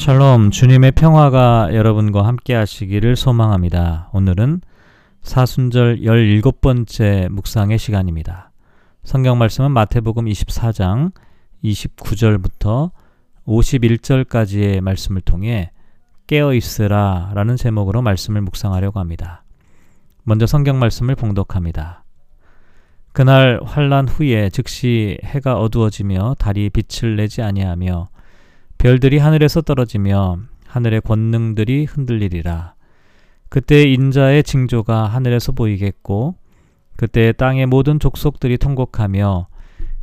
샬롬 주님의 평화가 여러분과 함께 하시기를 소망합니다. 오늘은 사순절 17번째 묵상의 시간입니다. 성경 말씀은 마태복음 24장 29절부터 51절까지의 말씀을 통해 깨어 있으라 라는 제목으로 말씀을 묵상하려고 합니다. 먼저 성경 말씀을 봉독합니다. 그날 환란 후에 즉시 해가 어두워지며 달이 빛을 내지 아니하며 별들이 하늘에서 떨어지며 하늘의 권능들이 흔들리리라. 그때 인자의 징조가 하늘에서 보이겠고 그때 땅의 모든 족속들이 통곡하며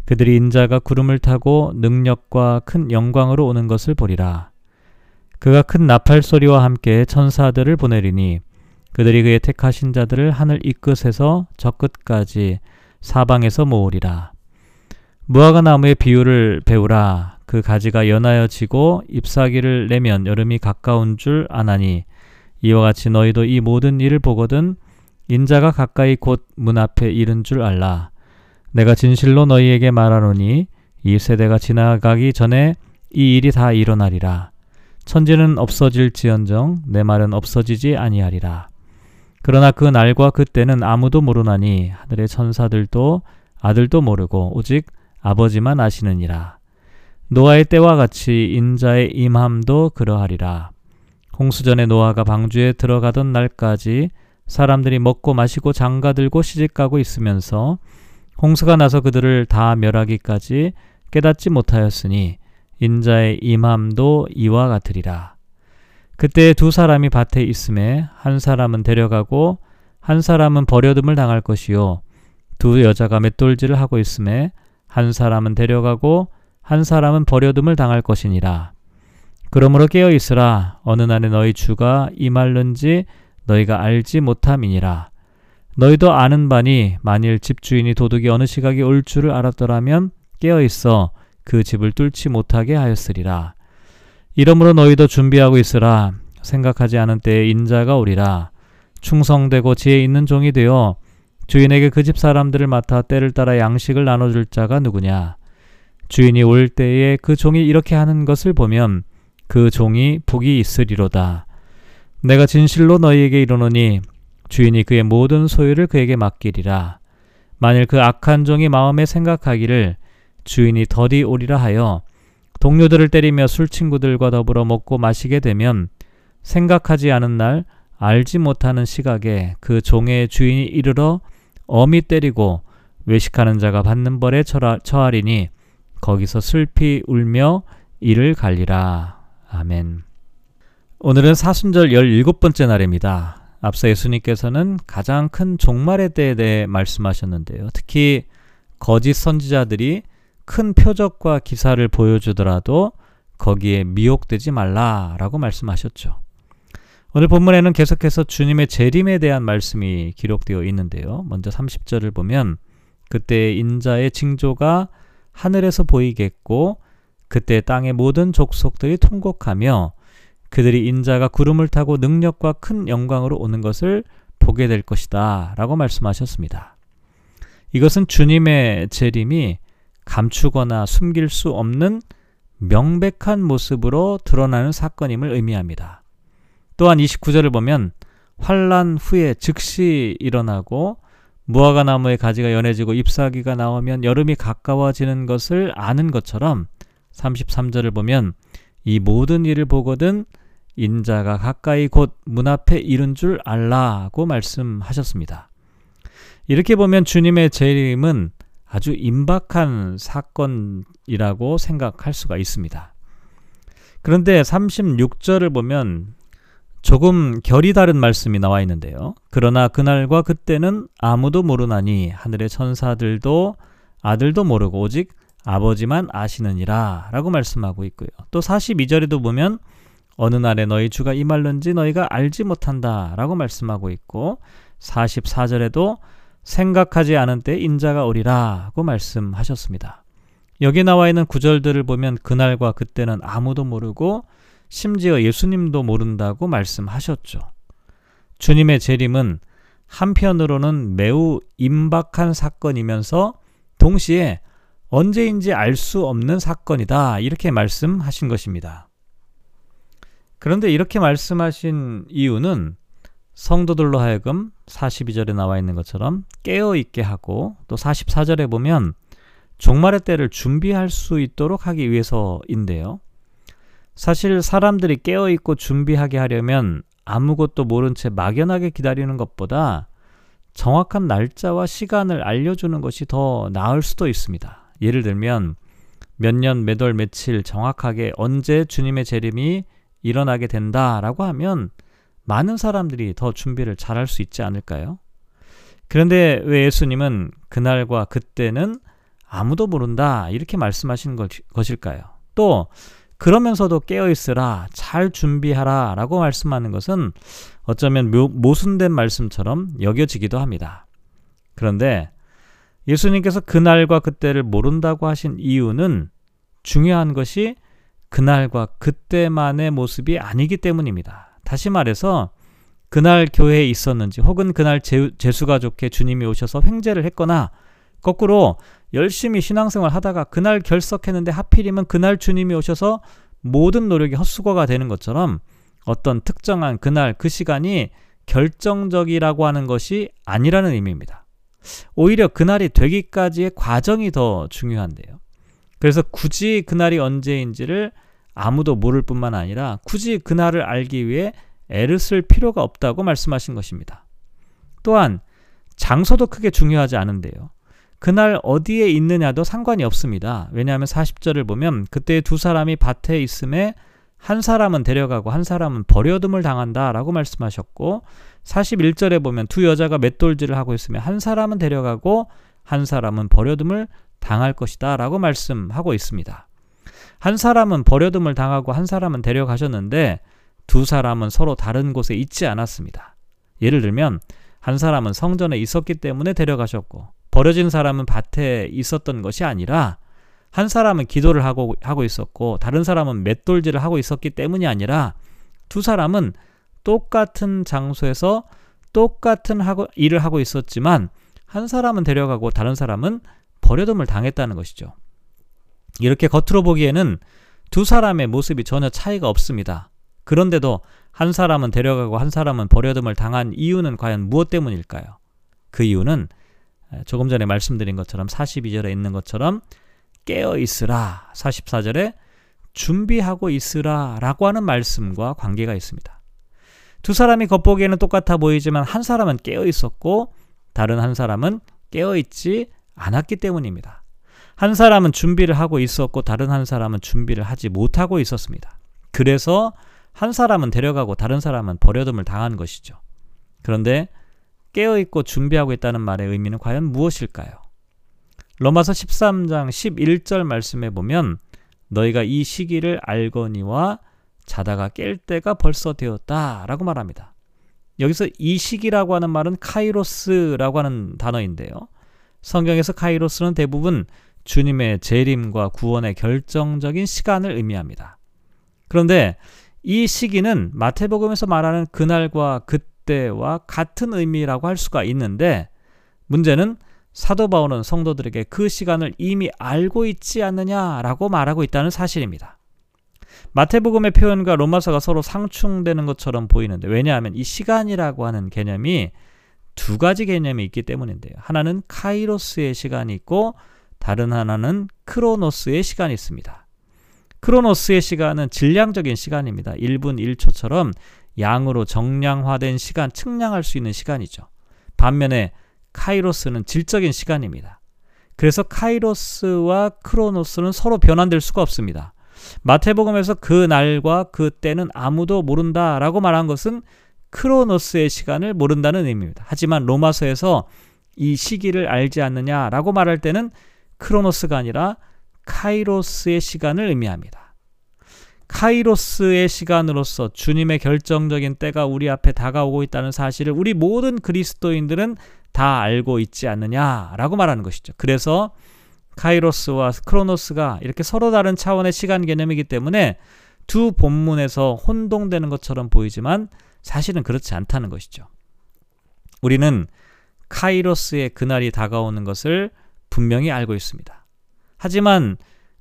그들이 인자가 구름을 타고 능력과 큰 영광으로 오는 것을 보리라. 그가 큰 나팔 소리와 함께 천사들을 보내리니 그들이 그의 택하신 자들을 하늘 이 끝에서 저 끝까지 사방에서 모으리라. 무화과 나무의 비유를 배우라. 그 가지가 연하여 지고 잎사귀를 내면 여름이 가까운 줄 아나니 이와 같이 너희도 이 모든 일을 보거든 인자가 가까이 곧 문 앞에 이른 줄 알라. 내가 진실로 너희에게 말하노니 이 세대가 지나가기 전에 이 일이 다 일어나리라. 천지는 없어질지언정 내 말은 없어지지 아니하리라. 그러나 그 날과 그 때는 아무도 모르나니 하늘의 천사들도 아들도 모르고 오직 아버지만 아시느니라. 노아의 때와 같이 인자의 임함도 그러하리라. 홍수전에 노아가 방주에 들어가던 날까지 사람들이 먹고 마시고 장가들고 시집가고 있으면서 홍수가 나서 그들을 다 멸하기까지 깨닫지 못하였으니 인자의 임함도 이와 같으리라. 그때 두 사람이 밭에 있음에 한 사람은 데려가고 한 사람은 버려둠을 당할 것이요 두 여자가 맷돌질을 하고 있음에 한 사람은 데려가고 한 사람은 버려둠을 당할 것이니라. 그러므로 깨어 있으라. 어느 날에 너희 주가 임할는지 너희가 알지 못함이니라. 너희도 아는 바니 만일 집주인이 도둑이 어느 시각에 올 줄을 알았더라면 깨어 있어 그 집을 뚫지 못하게 하였으리라. 이러므로 너희도 준비하고 있으라. 생각하지 않은 때에 인자가 오리라. 충성되고 지혜 있는 종이 되어 주인에게 그 집 사람들을 맡아 때를 따라 양식을 나눠줄 자가 누구냐? 주인이 올 때에 그 종이 이렇게 하는 것을 보면 그 종이 복이 있으리로다. 내가 진실로 너희에게 이르노니 주인이 그의 모든 소유를 그에게 맡기리라. 만일 그 악한 종이 마음에 생각하기를 주인이 더디 오리라 하여 동료들을 때리며 술 친구들과 더불어 먹고 마시게 되면 생각하지 않은 날 알지 못하는 시각에 그 종의 주인이 이르러 어미 때리고 외식하는 자가 받는 벌에 처하리니 거기서 슬피 울며 이를 갈리라. 아멘. 오늘은 사순절 17번째 날입니다. 앞서 예수님께서는 가장 큰 종말의 때에 대해 말씀하셨는데요. 특히 거짓 선지자들이 큰 표적과 기사를 보여주더라도 거기에 미혹되지 말라라고 말씀하셨죠. 오늘 본문에는 계속해서 주님의 재림에 대한 말씀이 기록되어 있는데요. 먼저 30절을 보면 그때 인자의 징조가 하늘에서 보이겠고 그때 땅의 모든 족속들이 통곡하며 그들이 인자가 구름을 타고 능력과 큰 영광으로 오는 것을 보게 될 것이다. 라고 말씀하셨습니다. 이것은 주님의 재림이 감추거나 숨길 수 없는 명백한 모습으로 드러나는 사건임을 의미합니다. 또한 29절을 보면 환란 후에 즉시 일어나고 무화과 나무의 가지가 연해지고 잎사귀가 나오면 여름이 가까워지는 것을 아는 것처럼 33절을 보면 이 모든 일을 보거든 인자가 가까이 곧 문 앞에 이른 줄 알라고 말씀하셨습니다. 이렇게 보면 주님의 재림은 아주 임박한 사건이라고 생각할 수가 있습니다. 그런데 36절을 보면 조금 결이 다른 말씀이 나와 있는데요. 그러나 그날과 그때는 아무도 모르나니 하늘의 천사들도 아들도 모르고 오직 아버지만 아시느니라 라고 말씀하고 있고요. 또 42절에도 보면 어느 날에 너희 주가 임할는지 너희가 알지 못한다 라고 말씀하고 있고 44절에도 생각하지 않은 때 인자가 오리라고 말씀하셨습니다. 여기 나와 있는 구절들을 보면 그날과 그때는 아무도 모르고 심지어 예수님도 모른다고 말씀하셨죠. 주님의 재림은 한편으로는 매우 임박한 사건이면서 동시에 언제인지 알 수 없는 사건이다. 이렇게 말씀하신 것입니다. 그런데 이렇게 말씀하신 이유는 성도들로 하여금 42절에 나와 있는 것처럼 깨어 있게 하고 또 44절에 보면 종말의 때를 준비할 수 있도록 하기 위해서인데요. 사실 사람들이 깨어 있고 준비하게 하려면 아무것도 모른 채 막연하게 기다리는 것보다 정확한 날짜와 시간을 알려주는 것이 더 나을 수도 있습니다. 예를 들면 몇 년, 몇 월, 며칠 정확하게 언제 주님의 재림이 일어나게 된다라고 하면 많은 사람들이 더 준비를 잘 할 수 있지 않을까요? 그런데 왜 예수님은 그날과 그때는 아무도 모른다 이렇게 말씀하신 것일까요? 또 그러면서도 깨어 있으라 잘 준비하라 라고 말씀하는 것은 어쩌면 모순된 말씀처럼 여겨지기도 합니다. 그런데 예수님께서 그날과 그때를 모른다고 하신 이유는 중요한 것이 그날과 그때만의 모습이 아니기 때문입니다. 다시 말해서 그날 교회에 있었는지 혹은 그날 재, 재수가 좋게 주님이 오셔서 횡재를 했거나 거꾸로 열심히 신앙생활 하다가 그날 결석했는데 하필이면 그날 주님이 오셔서 모든 노력이 헛수고가 되는 것처럼 어떤 특정한 그날 그 시간이 결정적이라고 하는 것이 아니라는 의미입니다. 오히려 그날이 되기까지의 과정이 더 중요한데요. 그래서 굳이 그날이 언제인지를 아무도 모를 뿐만 아니라 굳이 그날을 알기 위해 애를 쓸 필요가 없다고 말씀하신 것입니다. 또한 장소도 크게 중요하지 않은데요. 그날 어디에 있느냐도 상관이 없습니다. 왜냐하면 40절을 보면 그때 두 사람이 밭에 있음에 한 사람은 데려가고 한 사람은 버려둠을 당한다 라고 말씀하셨고 41절에 보면 두 여자가 맷돌질을 하고 있으면 한 사람은 데려가고 한 사람은 버려둠을 당할 것이다 라고 말씀하고 있습니다. 한 사람은 버려둠을 당하고 한 사람은 데려가셨는데 두 사람은 서로 다른 곳에 있지 않았습니다. 예를 들면 한 사람은 성전에 있었기 때문에 데려가셨고 버려진 사람은 밭에 있었던 것이 아니라 한 사람은 기도를 하고, 하고 있었고 다른 사람은 맷돌질을 하고 있었기 때문이 아니라 두 사람은 똑같은 장소에서 똑같은 하고, 일을 하고 있었지만 한 사람은 데려가고 다른 사람은 버려둠을 당했다는 것이죠. 이렇게 겉으로 보기에는 두 사람의 모습이 전혀 차이가 없습니다. 그런데도 한 사람은 데려가고 한 사람은 버려둠을 당한 이유는 과연 무엇 때문일까요? 그 이유는 조금 전에 말씀드린 것처럼 42절에 있는 것처럼 깨어 있으라 44절에 준비하고 있으라 라고 하는 말씀과 관계가 있습니다. 두 사람이 겉보기에는 똑같아 보이지만 한 사람은 깨어 있었고 다른 한 사람은 깨어 있지 않았기 때문입니다. 한 사람은 준비를 하고 있었고 다른 한 사람은 준비를 하지 못하고 있었습니다. 그래서 한 사람은 데려가고 다른 사람은 버려둠을 당한 것이죠. 그런데 깨어있고 준비하고 있다는 말의 의미는 과연 무엇일까요? 로마서 13장 11절 말씀에 보면 너희가 이 시기를 알거니와 자다가 깰 때가 벌써 되었다 라고 말합니다. 여기서 이 시기라고 하는 말은 카이로스라고 하는 단어인데요. 성경에서 카이로스는 대부분 주님의 재림과 구원의 결정적인 시간을 의미합니다. 그런데 이 시기는 마태복음에서 말하는 그날과 그때와 같은 의미라고 할 수가 있는데 문제는 사도 바울은 성도들에게 그 시간을 이미 알고 있지 않느냐라고 말하고 있다는 사실입니다. 마태복음의 표현과 로마서가 서로 상충되는 것처럼 보이는데 왜냐하면 이 시간이라고 하는 개념이 두 가지 개념이 있기 때문인데요. 하나는 카이로스의 시간이 있고 다른 하나는 크로노스의 시간이 있습니다. 크로노스의 시간은 질량적인 시간입니다. 1분 1초처럼 양으로 정량화된 시간, 측량할 수 있는 시간이죠. 반면에 카이로스는 질적인 시간입니다. 그래서 카이로스와 크로노스는 서로 변환될 수가 없습니다. 마태복음에서 그 날과 그 때는 아무도 모른다라고 말한 것은 크로노스의 시간을 모른다는 의미입니다. 하지만 로마서에서 이 시기를 알지 않느냐라고 말할 때는 크로노스가 아니라 카이로스의 시간을 의미합니다. 카이로스의 시간으로서 주님의 결정적인 때가 우리 앞에 다가오고 있다는 사실을 우리 모든 그리스도인들은 다 알고 있지 않느냐라고 말하는 것이죠. 그래서 카이로스와 크로노스가 이렇게 서로 다른 차원의 시간 개념이기 때문에 두 본문에서 혼동되는 것처럼 보이지만 사실은 그렇지 않다는 것이죠. 우리는 카이로스의 그날이 다가오는 것을 분명히 알고 있습니다. 하지만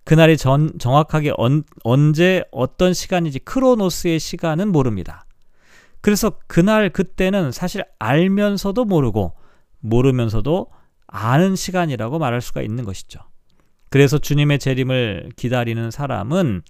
그날이 전, 정확하게 언, 언제 어떤 시간인지 크로노스의 시간은 모릅니다. 그래서 그날 그때는 사실 알면서도 모르고 모르면서도 아는 시간이라고 말할 수가 있는 것이죠. 그래서 주님의 재림을 기다리는 사람은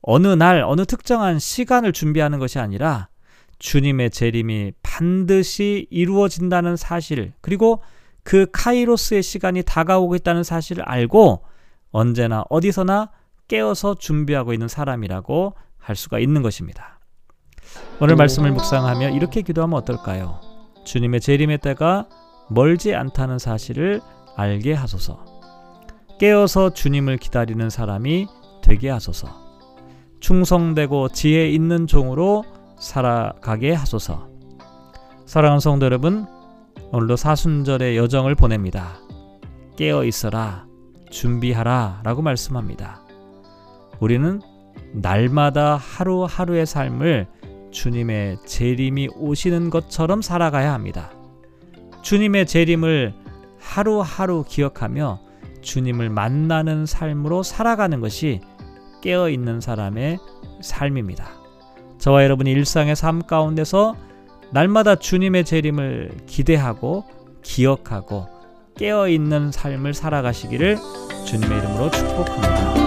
어느 날 어느 특정한 시간을 준비하는 것이 아니라 주님의 재림이 반드시 이루어진다는 사실 그리고 그 카이로스의 시간이 다가오고 있다는 사실을 알고 언제나 어디서나 깨어서 준비하고 있는 사람이라고 할 수가 있는 것입니다. 오늘 말씀을 묵상하며 이렇게 기도하면 어떨까요? 주님의 재림의 때가 멀지 않다는 사실을 알게 하소서. 깨어서 주님을 기다리는 사람이 되게 하소서. 충성되고 지혜 있는 종으로 살아가게 하소서. 사랑하는 성도 여러분, 오늘도 사순절의 여정을 보냅니다. 깨어 있어라, 준비하라 라고 말씀합니다. 우리는 날마다 하루하루의 삶을 주님의 재림이 오시는 것처럼 살아가야 합니다. 주님의 재림을 하루하루 기억하며 주님을 만나는 삶으로 살아가는 것이 깨어 있는 사람의 삶입니다. 저와 여러분이 일상의 삶 가운데서 날마다 주님의 재림을 기대하고 기억하고 깨어 있는 삶을 살아가시기를 주님의 이름으로 축복합니다.